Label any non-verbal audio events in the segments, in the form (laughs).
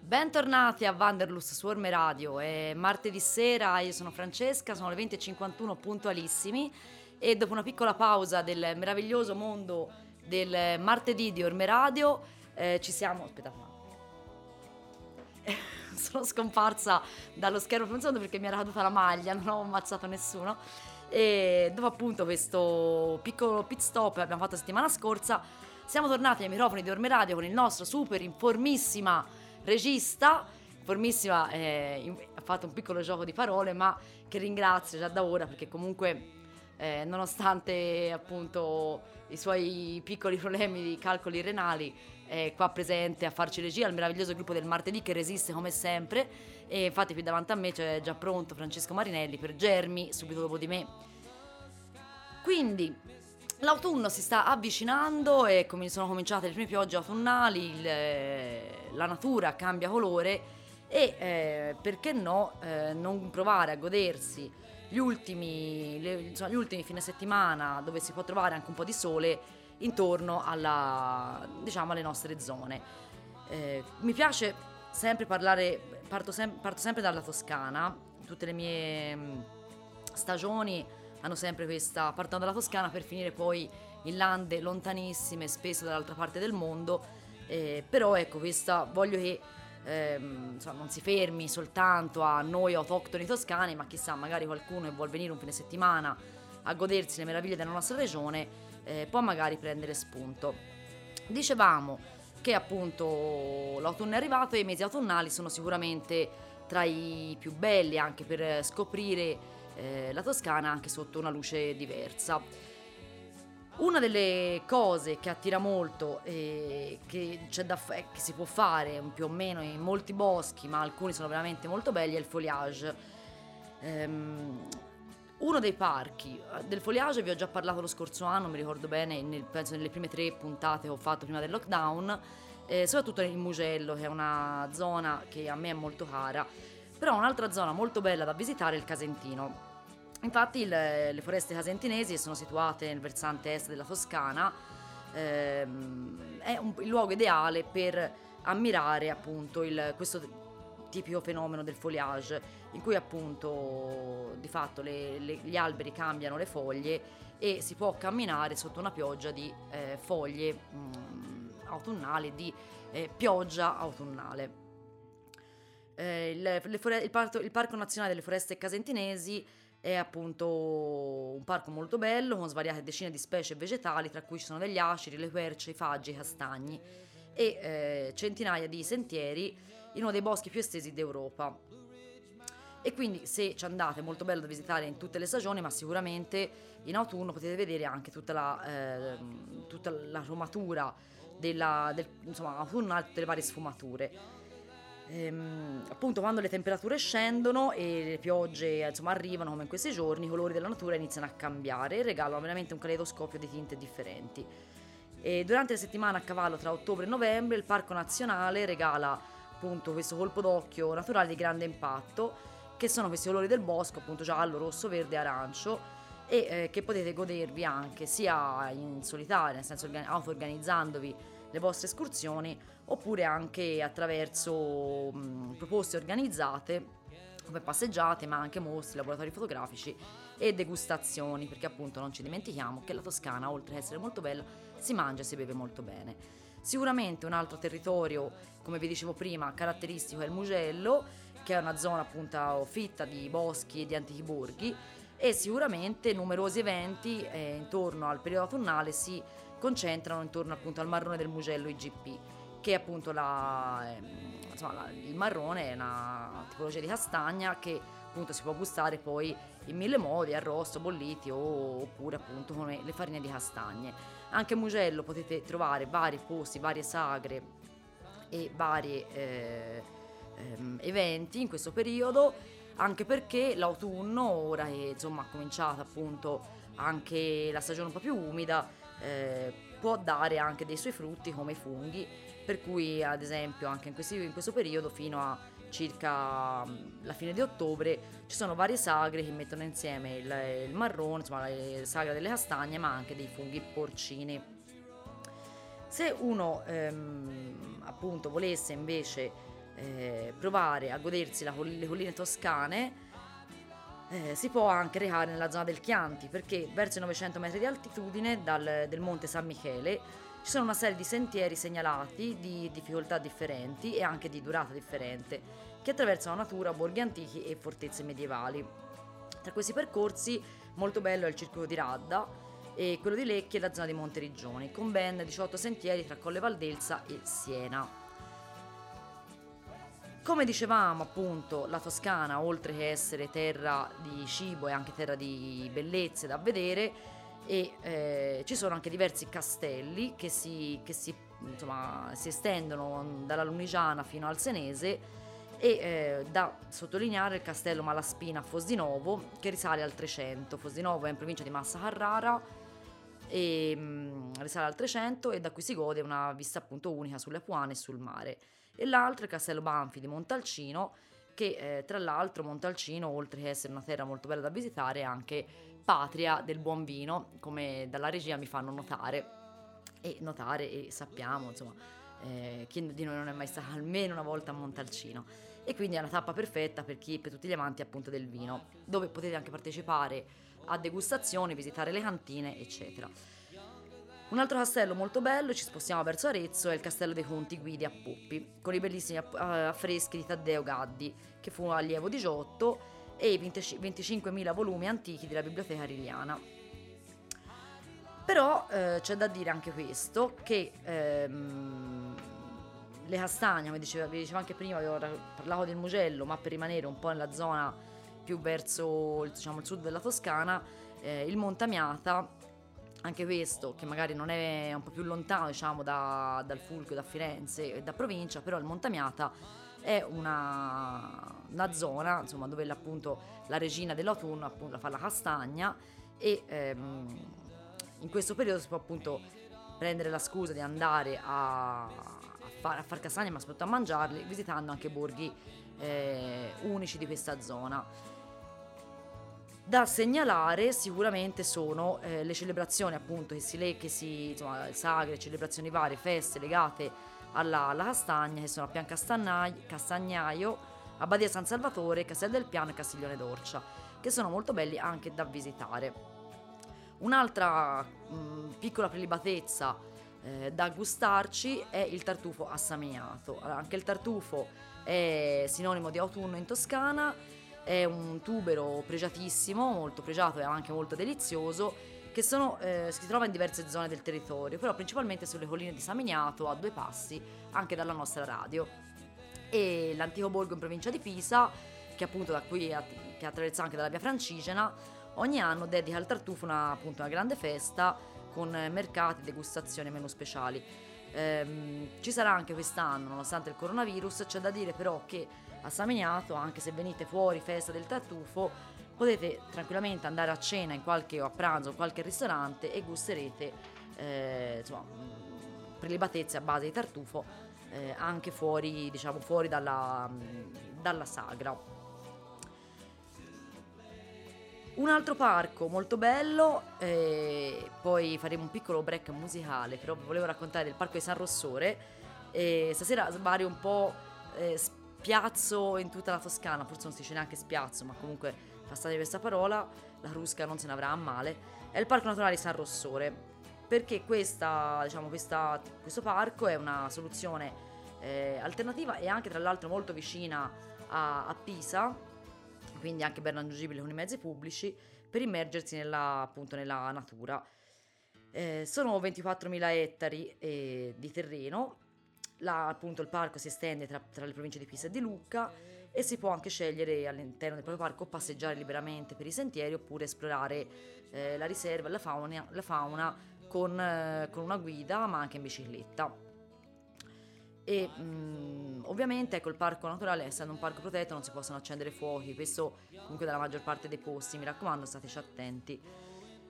Bentornati a Wanderlust su Orme Radio, è martedì sera, io sono Francesca, sono le 20.51 puntualissimi e dopo una piccola pausa del meraviglioso mondo del martedì di Orme Radio eh, ci siamo... Aspetta. (laughs) sono scomparsa dallo schermo per perché mi era caduta la maglia, (laughs) non ho ammazzato nessuno. E dopo appunto questo piccolo pit stop che abbiamo fatto la settimana scorsa siamo tornati ai microfoni di Orme Radio con il nostro super informissima regista, formissima, eh, ha fatto un piccolo gioco di parole, ma che ringrazio già da ora perché comunque eh, nonostante appunto i suoi piccoli problemi di calcoli renali, è qua presente a farci regia al meraviglioso gruppo del martedì che resiste come sempre e infatti qui davanti a me c'è già pronto Francesco Marinelli per Germi subito dopo di me. Quindi L'autunno si sta avvicinando e come sono cominciate le prime piogge autunnali, il- eh, la natura cambia colore e eh, perché no eh, non provare a godersi gli ultimi, le- insomma, gli ultimi fine settimana dove si può trovare anche un po' di sole intorno alla, diciamo, alle nostre zone. Eh, mi piace sempre parlare, parto, sem- parto sempre dalla Toscana, tutte le mie mh, stagioni hanno sempre questa, partendo dalla Toscana per finire poi in lande lontanissime, spesso dall'altra parte del mondo, eh, però ecco questa, voglio che ehm, insomma, non si fermi soltanto a noi autoctoni toscani, ma chissà, magari qualcuno che vuol venire un fine settimana a godersi le meraviglie della nostra regione, eh, può magari prendere spunto. Dicevamo che appunto l'autunno è arrivato e i mesi autunnali sono sicuramente tra i più belli anche per scoprire eh, la Toscana anche sotto una luce diversa. Una delle cose che attira molto e che, eh, che si può fare più o meno in molti boschi, ma alcuni sono veramente molto belli, è il foliage. Ehm, uno dei parchi eh, del foliage vi ho già parlato lo scorso anno, mi ricordo bene, nel- penso nelle prime tre puntate che ho fatto prima del lockdown, eh, soprattutto nel Mugello, che è una zona che a me è molto cara. Però un'altra zona molto bella da visitare è il Casentino. Infatti il- le foreste casentinesi sono situate nel versante est della Toscana, ehm, è un- il luogo ideale per ammirare appunto il- questo tipico fenomeno del foliage, in cui appunto di fatto le- le- gli alberi cambiano le foglie e si può camminare sotto una pioggia di eh, foglie mm, autunnali, di eh, pioggia autunnale. Eh, il, fore- il parto- il Parco Nazionale delle Foreste Casentinesi è appunto un parco molto bello con svariate decine di specie vegetali, tra cui ci sono degli aceri, le querce, i faggi, i castagni e eh, centinaia di sentieri in uno dei boschi più estesi d'Europa. E quindi se ci andate è molto bello da visitare in tutte le stagioni, ma sicuramente in autunno potete vedere anche tutta la, ehm, tutta la romatura della, del, insomma, autunnale, tutte le varie sfumature. Ehm, appunto quando le temperature scendono e le piogge insomma, arrivano come in questi giorni, i colori della natura iniziano a cambiare e regalano veramente un caleidoscopio di tinte differenti. E durante le settimane a cavallo tra ottobre e novembre il Parco Nazionale regala appunto questo colpo d'occhio naturale di grande impatto che sono questi colori del bosco appunto giallo, rosso, verde arancio e eh, che potete godervi anche sia in solitaria, nel senso organ- auto-organizzandovi le vostre escursioni oppure anche attraverso mh, proposte organizzate come passeggiate ma anche mostre, laboratori fotografici e degustazioni perché appunto non ci dimentichiamo che la Toscana oltre ad essere molto bella si mangia e si beve molto bene. Sicuramente un altro territorio, come vi dicevo prima, caratteristico è il Mugello, che è una zona appunto fitta di boschi e di antichi borghi e sicuramente numerosi eventi eh, intorno al periodo autunnale si concentrano intorno appunto al marrone del Mugello IGP, che è appunto la, ehm, insomma, la- il marrone è una, tipo tipologia di castagna che appunto si può gustare poi in mille modi, arrosto, bolliti o, oppure appunto con le farine di castagne. Anche a Mugello potete trovare vari posti, varie sagre e vari eh, ehm, eventi in questo periodo, anche perché l'autunno, ora che insomma ha cominciato appunto anche la stagione un po' più umida, eh, può dare anche dei suoi frutti come i funghi, per cui ad esempio anche in, questi, in questo periodo fino a circa mm, la fine di ottobre ci sono varie sagre che mettono insieme il, il marrone, insomma la sagra delle castagne, ma anche dei funghi porcini. Se uno ehm, appunto volesse invece eh, provare a godersi la, le colline toscane, eh, si può anche recare nella zona del Chianti perché verso i 900 metri di altitudine dal, del monte San Michele ci sono una serie di sentieri segnalati di difficoltà differenti e anche di durata differente che attraversano natura, borghi antichi e fortezze medievali. Tra questi percorsi molto bello è il circuito di Radda e quello di Lecchi e la zona di Monteriggioni con ben 18 sentieri tra Colle Valdelsa e Siena. Come dicevamo appunto, la Toscana, oltre che essere terra di cibo, è anche terra di bellezze da vedere e eh, ci sono anche diversi castelli che si, che si, insomma, si estendono dalla Lunigiana fino al Senese e eh, da sottolineare il castello Malaspina a Fosdinovo che risale al 300. Fosdinovo è in provincia di Massa Carrara e mh, mm, risale al 300 e da qui si gode una vista appunto unica sulle Apuane e sul mare e l'altro è Castello Banfi di Montalcino che eh, tra l'altro Montalcino oltre che essere una terra molto bella da visitare è anche patria del buon vino come dalla regia mi fanno notare. E notare e sappiamo insomma eh, chi di noi non è mai stato (laughs) almeno una volta a Montalcino. E quindi è una tappa perfetta per chi per tutti gli amanti appunto del vino dove potete anche partecipare a degustazioni visitare le cantine eccetera un altro castello molto bello, ci spostiamo verso Arezzo, è il castello dei Conti Guidi a Poppi, con i bellissimi affreschi di Taddeo Gaddi, che fu allievo di Giotto, e i 25.000 volumi antichi della biblioteca ariliana. Però eh, c'è da dire anche questo, che ehm, le castagne, come diceva, vi dicevo anche prima, avevo parlato del Mugello, ma per rimanere un po' nella zona più verso diciamo, il sud della Toscana, eh, il Montamiata anche questo che magari non è un po' più lontano diciamo da, dal Fulco, da Firenze e da provincia, però il Montamiata è una, una zona insomma, dove appunto la regina dell'autunno appunto fa la castagna e ehm, in questo periodo si può appunto prendere la scusa di andare a, a, far, a far castagne ma soprattutto a mangiarli visitando anche borghi eh, unici di questa zona da segnalare sicuramente sono eh, le celebrazioni appunto che si, le, che si insomma, sagre, celebrazioni varie, feste legate alla, alla castagna che sono a Pian Castagnaio, Abbadia San Salvatore, Castel del Piano e Castiglione d'Orcia che sono molto belli anche da visitare. Un'altra mh, piccola prelibatezza eh, da gustarci è il tartufo assaminato. Allora, anche il tartufo è sinonimo di autunno in Toscana è un tubero pregiatissimo, molto pregiato e anche molto delizioso, che sono, eh, si trova in diverse zone del territorio, però principalmente sulle colline di San Miniato, a due passi anche dalla nostra radio. E l'antico borgo in provincia di Pisa, che appunto da qui che attraversa anche dalla via Francigena, ogni anno dedica al tartufo una, appunto, una grande festa con mercati, degustazioni e menù speciali. Ehm, ci sarà anche quest'anno, nonostante il coronavirus, c'è da dire però che a San Miniato, anche se venite fuori festa del tartufo, potete tranquillamente andare a cena in qualche, o a pranzo in qualche ristorante e gusterete eh, insomma, prelibatezze a base di tartufo eh, anche fuori, diciamo, fuori dalla, dalla sagra. Un altro parco molto bello, eh, poi faremo un piccolo break musicale, però volevo raccontare del parco di San Rossore. Eh, stasera vario un po' eh, spiazzo in tutta la Toscana, forse non si dice neanche spiazzo, ma comunque passate questa parola, la Crusca non se ne avrà a male, è il Parco Naturale San Rossore, perché questa, diciamo, questa, questo parco è una soluzione eh, alternativa e anche tra l'altro molto vicina a, a Pisa, quindi anche ben raggiungibile con i mezzi pubblici, per immergersi nella, appunto, nella natura. Eh, sono 24.000 ettari eh, di terreno la, appunto il parco si estende tra, tra, le province di Pisa e di Lucca e si può anche scegliere all'interno del proprio parco passeggiare liberamente per i sentieri oppure esplorare eh, la riserva la fauna, la fauna con, eh, con, una guida ma anche in bicicletta. E mh, mm, ovviamente ecco il parco naturale essendo un parco protetto non si possono accendere fuochi, questo comunque dalla maggior parte dei posti, mi raccomando stateci attenti.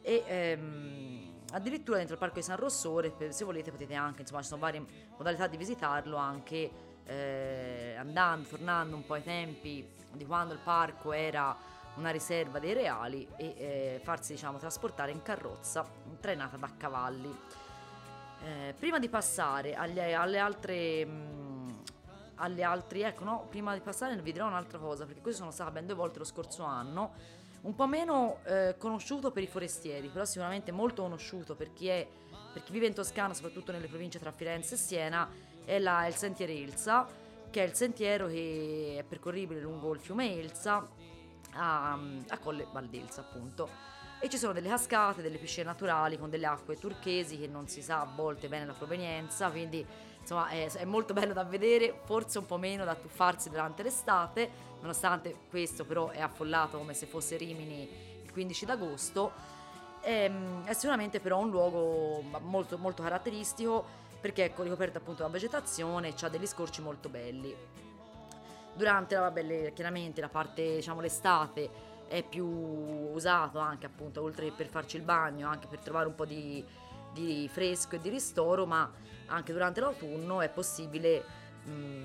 E ehm, addirittura dentro il parco di San Rossore, se volete potete anche, insomma ci sono varie modalità di visitarlo anche eh, andando, tornando un po' ai tempi di quando il parco era una riserva dei reali e eh, farsi diciamo trasportare in carrozza trainata da cavalli. Eh, prima di passare alle, alle altre mh, mm, alle altre ecco no prima di passare vi dirò un'altra cosa perché questo sono stata ben due volte lo scorso anno un po' meno eh, conosciuto per i forestieri però sicuramente molto conosciuto per chi, è, per chi vive in Toscana soprattutto nelle province tra Firenze e Siena è, la, il sentiero Elsa, che è il sentiero che è percorribile lungo il fiume Elsa a, a Colle Valdelsa appunto. E ci sono delle cascate, delle piscine naturali con delle acque turchesi che non si sa a volte bene la provenienza, quindi insomma è, è, molto bello da vedere, forse un po' meno da tuffarsi durante l'estate, nonostante questo però è affollato come se fosse Rimini il 15 d'agosto. È, ehm, è sicuramente però un luogo molto, molto caratteristico perché ecco ricoperta appunto da vegetazione e ha degli scorci molto belli. Durante la, vabbè, chiaramente la parte, diciamo l'estate è più usato anche appunto oltre che per farci il bagno, anche per trovare un po' di, di fresco e di ristoro, ma anche durante l'autunno è possibile mh,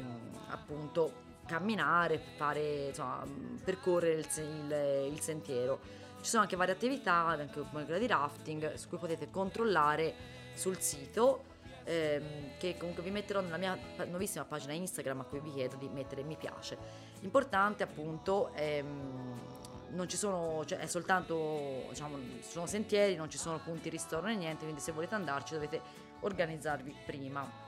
appunto camminare, fare, insomma, percorrere il, il, il, sentiero. Ci sono anche varie attività, anche come quella di rafting, su cui potete controllare sul sito ehm, che comunque vi metterò nella mia nuovissima pagina Instagram a cui vi chiedo di mettere mi piace. L'importante appunto è, ehm, non ci sono, cioè è soltanto, diciamo, sono sentieri, non ci sono punti ristoro né niente, quindi se volete andarci dovete organizzarvi prima.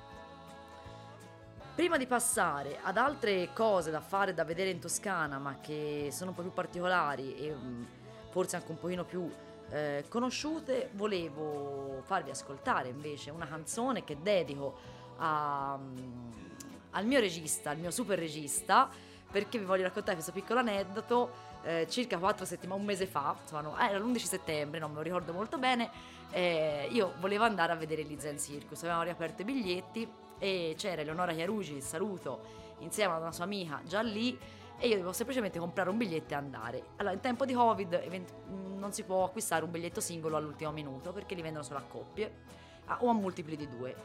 Prima di passare ad altre cose da fare, da vedere in Toscana, ma che sono un po' più particolari e mm, forse anche un pochino più eh, conosciute, volevo farvi ascoltare invece una canzone che dedico a, um, al mio regista, al mio super regista, perché vi voglio raccontare questo piccolo aneddoto. Eh, circa quattro settimane, un mese fa, insomma, no, era l'11 settembre, non me lo ricordo molto bene. Eh, io volevo andare a vedere il Zen Circus, avevamo riaperto i biglietti e c'era Eleonora Chiarugi, saluto, insieme ad una sua amica già lì e io devo semplicemente comprare un biglietto e andare. Allora, in tempo di Covid non si può acquistare un biglietto singolo all'ultimo minuto perché li vendono solo a coppie a, o a multipli di due.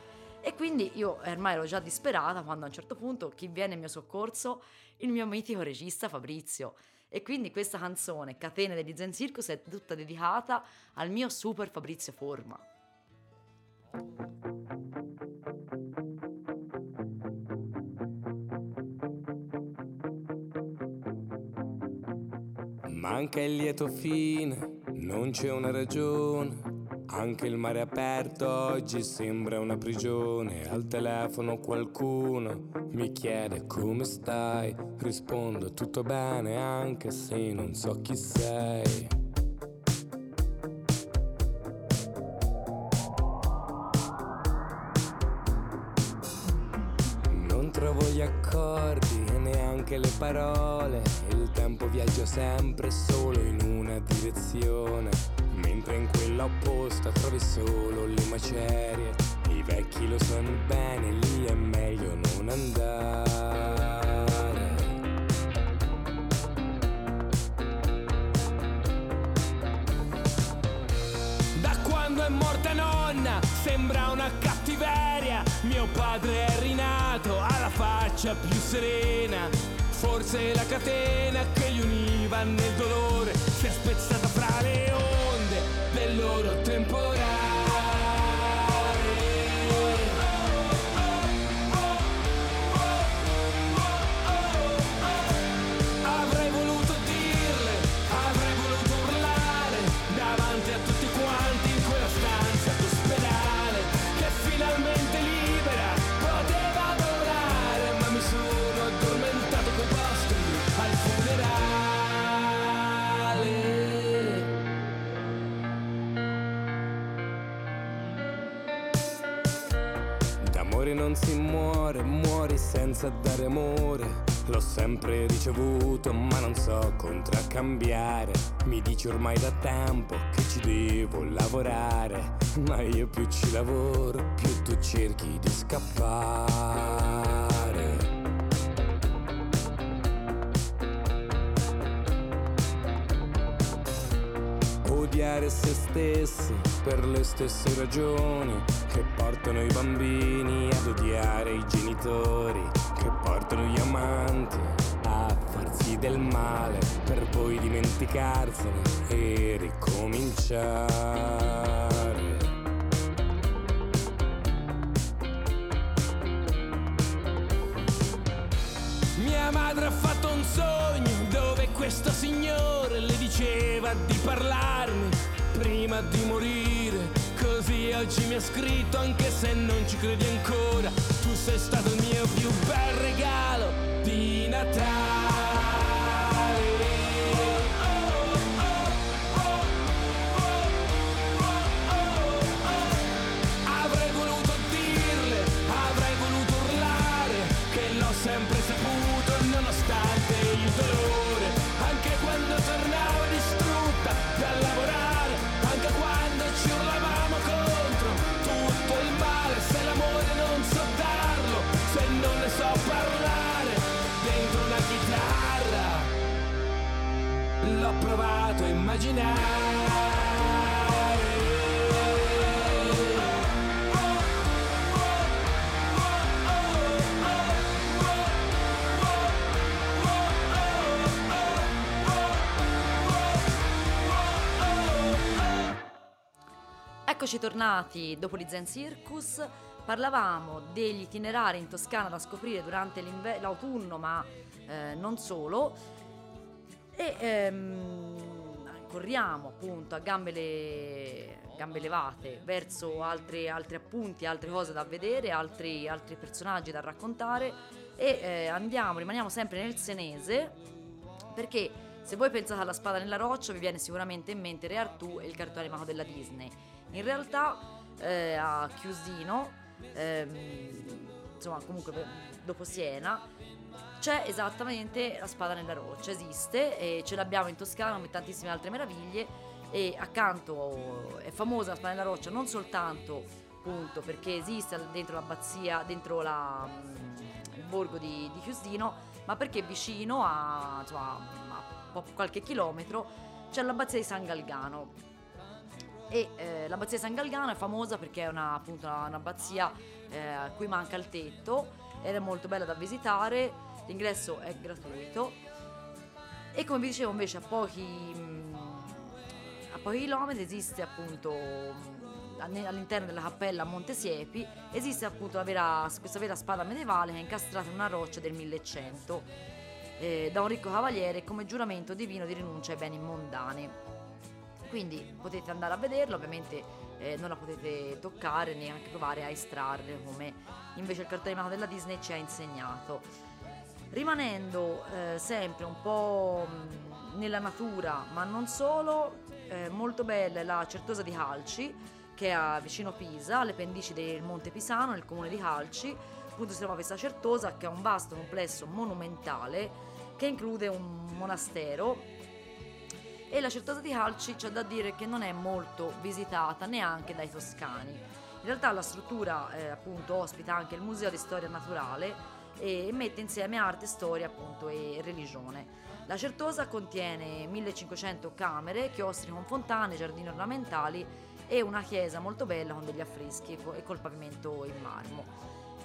E quindi io ormai ero già disperata quando a un certo punto chi viene in mio soccorso? Il mio mitico regista Fabrizio. E quindi questa canzone, Catene degli Zen Circus, è tutta dedicata al mio super Fabrizio Forma. Manca il lieto fine, non c'è una ragione. Anche il mare aperto oggi sembra una prigione. Al telefono qualcuno mi chiede come stai. Rispondo tutto bene anche se non so chi sei. Non trovo gli accordi e neanche le parole tempo viaggio sempre solo in una direzione, mentre in quella opposta trovi solo le macerie. I vecchi lo sanno bene, lì è meglio non andare. Da quando è morta nonna, sembra una cattiveria. Mio padre è rinato, ha la faccia più serena Forse la catena che li univa nel dolore senza dare amore. L'ho sempre ricevuto, ma non so contraccambiare. Mi dici ormai da tempo che ci devo lavorare. Ma io più ci lavoro, più tu cerchi di scappare. odiare se stessi per le stesse ragioni che portano i bambini ad odiare i genitori, che portano gli amanti a farsi del male per poi dimenticarsene e ricominciare. Mia madre ha fatto un sogno dove questo signore le diceva di parlarmi prima di morire. Così oggi mi ha scritto anche se non ci credi ancora. Tu sei stato il mio più bel regalo di Natale. Avrei voluto dirle, avrei voluto urlare che l'ho sempre saputo Eccoci tornati dopo gli Zen Circus. Parlavamo degli itinerari in Toscana da scoprire durante l'autunno, ma eh, non solo. E ehm, corriamo appunto a gambe, le- gambe levate verso altri, altri appunti, altre cose da vedere, altri, altri personaggi da raccontare. E eh, andiamo, rimaniamo sempre nel senese perché se voi pensate alla spada nella roccia vi viene sicuramente in mente Re Artù e il cartone animato della Disney. In realtà eh, a Chiusino, ehm, insomma comunque dopo Siena, c'è esattamente la spada nella roccia, esiste e ce l'abbiamo in Toscana come tantissime altre meraviglie. E accanto è famosa la spada nella roccia non soltanto appunto perché esiste dentro l'abbazia, dentro la, mm, il borgo di, di Chiusino, ma perché vicino a, insomma, a qualche chilometro c'è l'abbazia di San Galgano. E eh, l'abbazia di San Galgano è famosa perché è una, appunto una- un'abbazia eh, a cui manca il tetto ed è molto bella da visitare, l'ingresso è gratuito e come vi dicevo invece a pochi, a pochi chilometri esiste appunto all'interno della cappella Monte Siepi esiste appunto vera- questa vera spada medievale che è incastrata in una roccia del 1100 eh, da un ricco cavaliere come giuramento divino di rinuncia ai beni mondani. Quindi potete andare a vederlo, ovviamente eh, non la potete toccare neanche provare a estrarre come invece il cartone animato della Disney ci ha insegnato. Rimanendo eh, sempre un po' mh, nella natura, ma non solo, eh, molto bella è la Certosa di Calci, che è vicino Pisa, alle pendici del Monte Pisano, nel comune di Calci. Appunto si trova questa Certosa che è un vasto complesso monumentale che include un monastero e la Certosa di Calci c'è da dire che non è molto visitata neanche dai toscani. In realtà la struttura eh, appunto ospita anche il Museo di Storia Naturale e mette insieme arte, storia appunto e religione. La Certosa contiene 1500 camere, chiostri con fontane, giardini ornamentali e una chiesa molto bella con degli affreschi e col pavimento in marmo.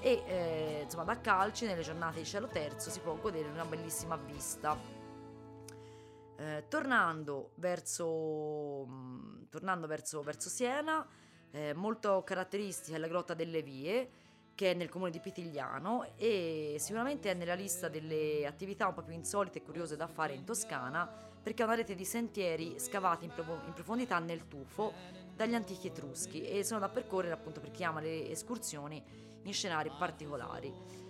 E eh, insomma da Calci nelle giornate di cielo terzo si può godere una bellissima vista. Eh, tornando verso, mh, tornando verso, verso Siena, eh, molto caratteristica è la Grotta delle Vie, che è nel comune di Pitigliano e sicuramente è nella lista delle attività un po' più insolite e curiose da fare in Toscana, perché è una rete di sentieri scavati in, provo- in profondità nel tufo dagli antichi etruschi e sono da percorrere appunto per chi ama le escursioni in scenari particolari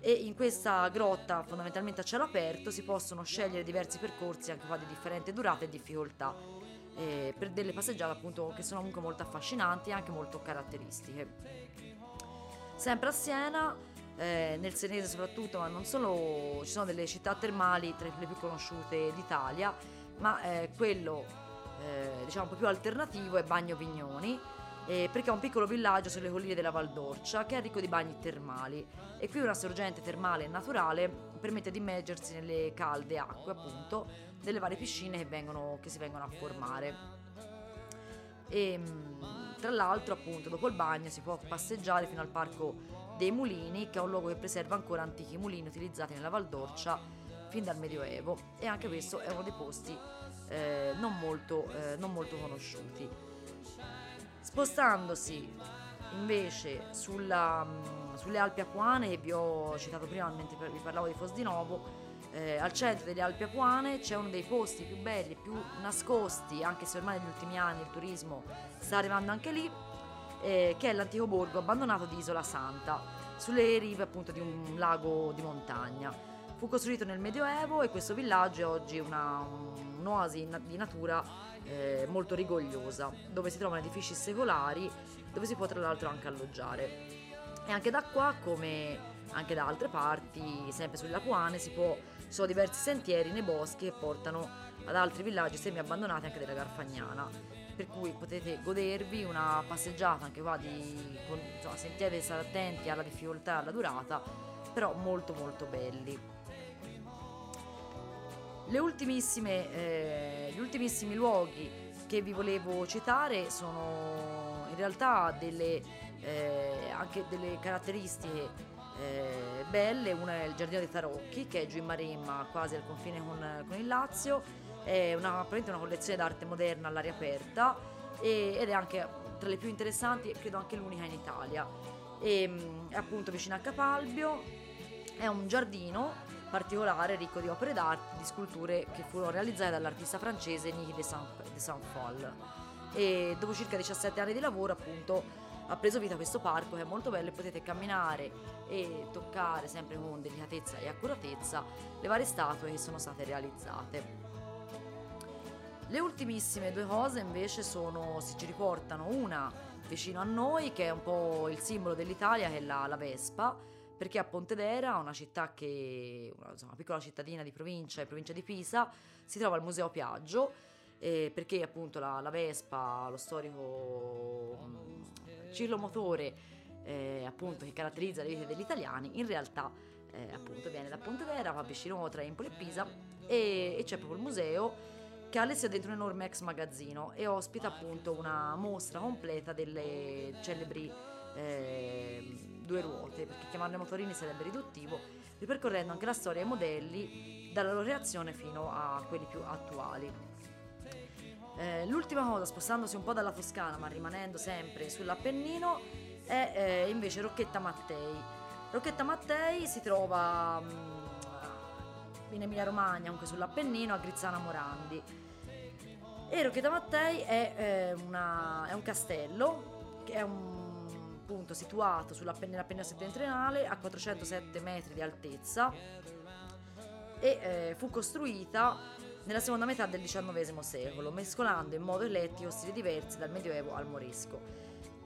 e in questa grotta fondamentalmente a cielo aperto si possono scegliere diversi percorsi anche qua di differente durata e difficoltà eh, per delle passeggiate appunto che sono comunque molto affascinanti e anche molto caratteristiche. Sempre a Siena, eh, nel Senese soprattutto, ma non solo, ci sono delle città termali tra le più conosciute d'Italia, ma eh, quello eh, diciamo un po' più alternativo è Bagno Vignoni, eh, perché è un piccolo villaggio sulle colline della Val d'Orcia che è ricco di bagni termali e qui una sorgente termale naturale permette di immergersi nelle calde acque appunto delle varie piscine che, vengono, che si vengono a formare. E, ehm, tra l'altro appunto dopo il bagno si può passeggiare fino al parco dei mulini che è un luogo che preserva ancora antichi mulini utilizzati nella Val d'Orcia fin dal Medioevo e anche questo è uno dei posti eh, non, molto, eh, non molto conosciuti. Spostandosi invece sulla, mh, sulle Alpi Apuane, vi ho citato prima mentre vi parlavo di Fosdinovo, eh, al centro delle Alpi Apuane c'è uno dei posti più belli, più nascosti, anche se ormai negli ultimi anni il turismo sta arrivando anche lì, eh, che è l'antico borgo abbandonato di Isola Santa, sulle rive appunto di un lago di montagna. Fu costruito nel Medioevo e questo villaggio è oggi una, un'oasi di natura eh, molto rigogliosa, dove si trovano edifici secolari, dove si può tra l'altro anche alloggiare. E anche da qua, come anche da altre parti, sempre sulle Lapuane, si può, ci sono diversi sentieri nei boschi che portano ad altri villaggi semi abbandonati anche della Garfagnana. Per cui potete godervi una passeggiata anche qua di con, insomma, sentieri stare attenti alla difficoltà e alla durata, però molto molto belli. Eh, gli ultimissimi luoghi che vi volevo citare sono in realtà delle, eh, anche delle caratteristiche eh, belle. Una è il Giardino dei Tarocchi, che è giù in Maremma, quasi al confine con, con il Lazio. È una, una collezione d'arte moderna all'aria aperta e, ed è anche tra le più interessanti e credo anche l'unica in Italia. E, è appunto vicino a Capalbio. È un giardino particolare ricco di opere d'arte, di sculture che furono realizzate dall'artista francese Niki de Saint-Foll. E dopo circa 17 anni di lavoro, appunto, ha preso vita questo parco che è molto bello e potete camminare e toccare sempre con delicatezza e accuratezza le varie statue che sono state realizzate. Le ultimissime due cose invece sono, si ci riportano una vicino a noi che è un po' il simbolo dell'Italia che è la, la Vespa perché a Pontedera, una città che, una, insomma, una piccola cittadina di provincia, provincia di Pisa, si trova il Museo Piaggio, eh, perché appunto la, la, Vespa, lo storico um, cirlomotore eh, appunto, che caratterizza le vite degli italiani, in realtà eh, appunto viene da Pontedera, va vicino tra Empoli e Pisa e, e c'è proprio il museo che ha allestito dentro un enorme ex magazzino e ospita appunto una mostra completa delle celebri eh, due ruote, perché chiamarle motorini sarebbe riduttivo, ripercorrendo anche la storia e i modelli dalla loro reazione fino a quelli più attuali. Eh, l'ultima cosa, spostandosi un po' dalla Toscana, ma rimanendo sempre sull'Appennino, è eh, invece Rocchetta Mattei. Rocchetta Mattei si trova mh, mm, in Emilia Romagna, comunque sull'Appennino, a Grizzana Morandi. E Rocchetta Mattei è, eh, una, è un castello, che è un appunto situato sull'Appennino settentrionale a 407 metri di altezza e eh, fu costruita nella seconda metà del XIX secolo, mescolando in modo eclettico stili diversi dal Medioevo al Moresco.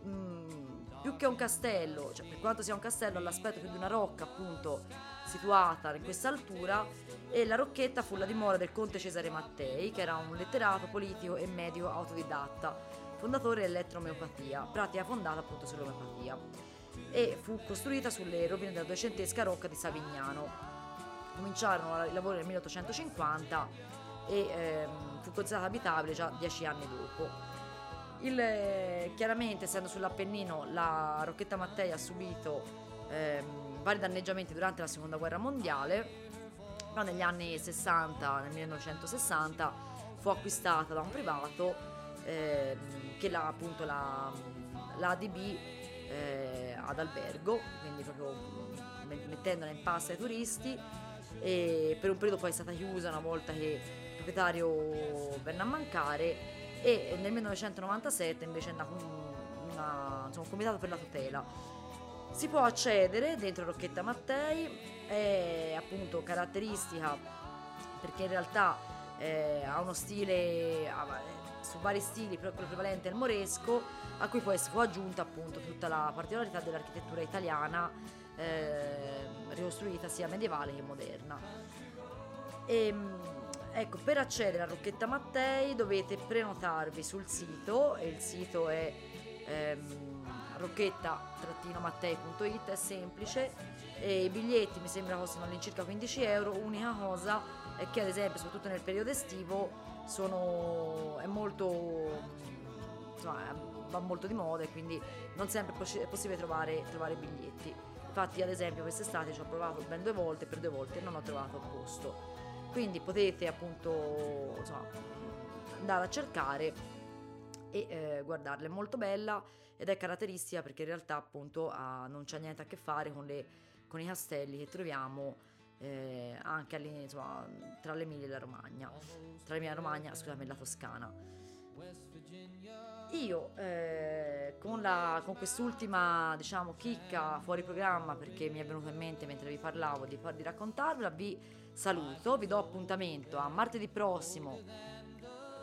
Mm, più che un castello, cioè per quanto sia un castello, ha l'aspetto più di una rocca, appunto, situata in questa altura, e la rocchetta fu la dimora del conte Cesare Mattei, che era un letterato, politico e medico autodidatta fondatore dell'elettromeopatia, pratica fondata appunto sull'omeopatia e fu costruita sulle rovine della duecentesca rocca di Savignano. Cominciarono i lavori nel 1850 e ehm, fu considerata abitabile già dieci anni dopo. Il, chiaramente, essendo sull'Appennino, la Rocchetta Mattei ha subito ehm, vari danneggiamenti durante la seconda guerra mondiale, però negli anni 60, nel 1960, fu acquistata da un privato eh, che la, appunto la, l'ADB eh, ad albergo, quindi proprio mettendola in pasta ai turisti e per un periodo poi è stata chiusa una volta che il proprietario venne a mancare e nel 1997 invece è nato un, una, insomma, un comitato per la tutela. Si può accedere dentro Rocchetta Mattei, è appunto caratteristica perché in realtà eh, ha uno stile, ha, su vari stili, però quello prevalente è il moresco, a cui poi fu aggiunta appunto tutta la particolarità dell'architettura italiana eh, ricostruita sia medievale che moderna. E, ehm, ecco, per accedere a Rocchetta Mattei dovete prenotarvi sul sito, e il sito è ehm, rocchetta-mattei.it, è semplice, e i biglietti mi sembra costino all'incirca 15 euro, unica cosa è che ad esempio soprattutto nel periodo estivo sono, è molto, insomma, va molto di moda e quindi non sempre è possibile trovare, trovare biglietti. Infatti ad esempio quest'estate ci ho provato ben due volte, per due volte non ho trovato posto. Quindi potete appunto insomma, andare a cercare e eh, guardarla, è molto bella ed è caratteristica perché in realtà appunto ha, non c'è niente a che fare con le con i castelli che troviamo eh, anche insomma, tra l'Emilia e la Romagna, tra l'Emilia Romagna, scusami, e la Toscana. Io eh, con, la, con, quest'ultima diciamo chicca fuori programma perché mi è venuto in mente mentre vi parlavo di, di raccontarvela, vi saluto, vi do appuntamento a martedì prossimo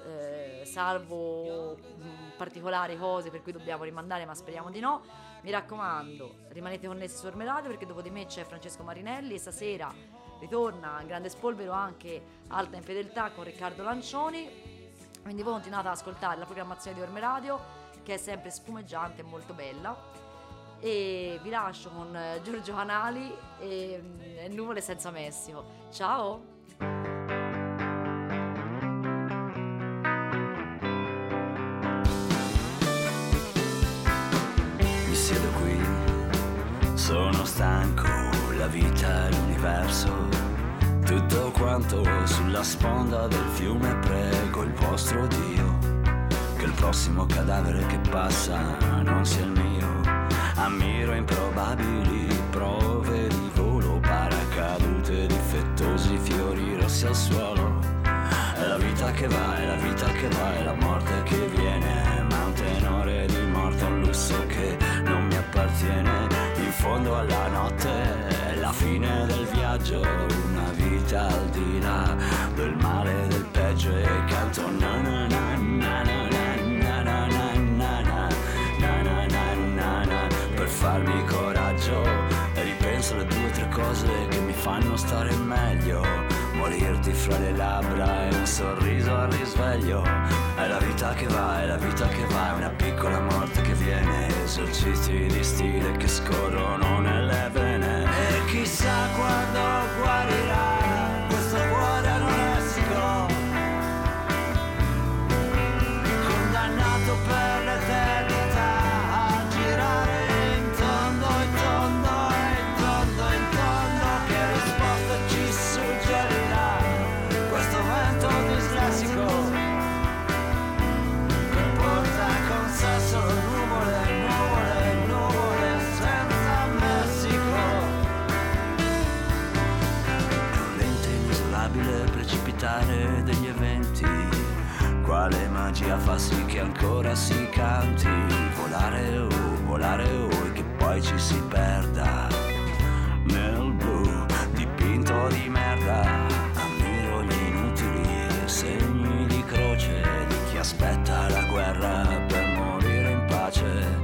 eh, salvo mh, particolari cose per cui dobbiamo rimandare, ma speriamo di no. Mi raccomando, rimanete connessi su Orme Radio perché dopo di me c'è Francesco Marinelli e stasera ritorna a grande spolvero anche Alta in Fedeltà con Riccardo Lancioni. Quindi voi continuate ad ascoltare la programmazione di Orme Radio che è sempre spumeggiante e molto bella. E vi lascio con Giorgio Canali e, e Nuvole senza Messico. Ciao! Vita l'universo, tutto quanto sulla sponda del fiume prego il vostro Dio, che il prossimo cadavere che passa non sia il mio. Ammiro improbabili prove di volo, paracadute difettosi, fiori rossi al suolo. È la vita che va, è la vita che va, è la morte che viene, ma un tenore di morte, un lusso che non mi appartiene fondo alla notte, la fine del viaggio, una vita al di là del male, del peggio e canto na na na na na na na na na na per farmi coraggio e ripenso alle due o tre cose che mi fanno stare meglio morirti fra le labbra e un sorriso al risveglio è la vita che va, è la vita che va, è una piccola morte che viene esercizi di stile che scorrono sì che ancora si canti. Volare o volare o e che poi ci si perda. Nel blu dipinto di merda. Ammiro gli inutili segni di croce di chi aspetta la guerra per morire in pace.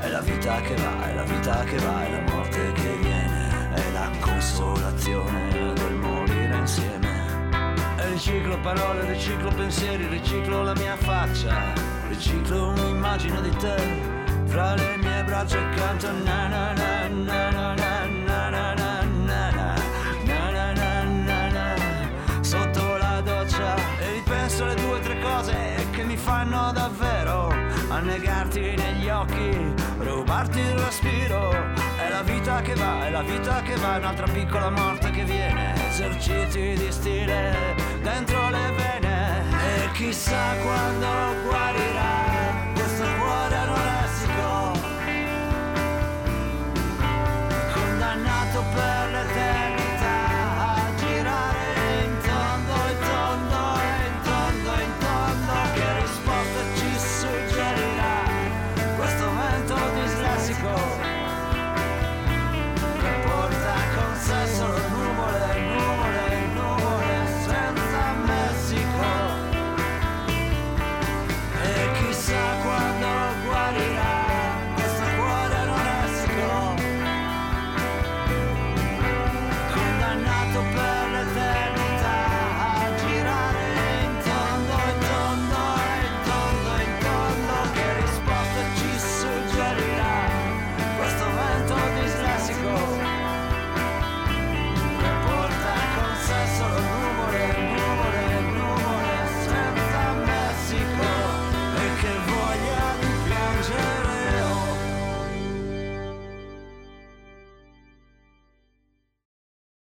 È la vita che va è la vita che va è la morte che viene è la consolazione riciclo parole, riciclo pensieri, riciclo la mia faccia, riciclo un'immagine di te fra le mie braccia e canto na na na na na na na na na na na na na na sotto la doccia e ripenso alle due o tre cose che mi fanno davvero annegarti negli occhi, rubarti il respiro è la vita che va, è la vita che va, un'altra piccola morte che viene eserciti di stile dentro le vene. E chissà quando guarirà questo cuore anoressico condannato per l'eterno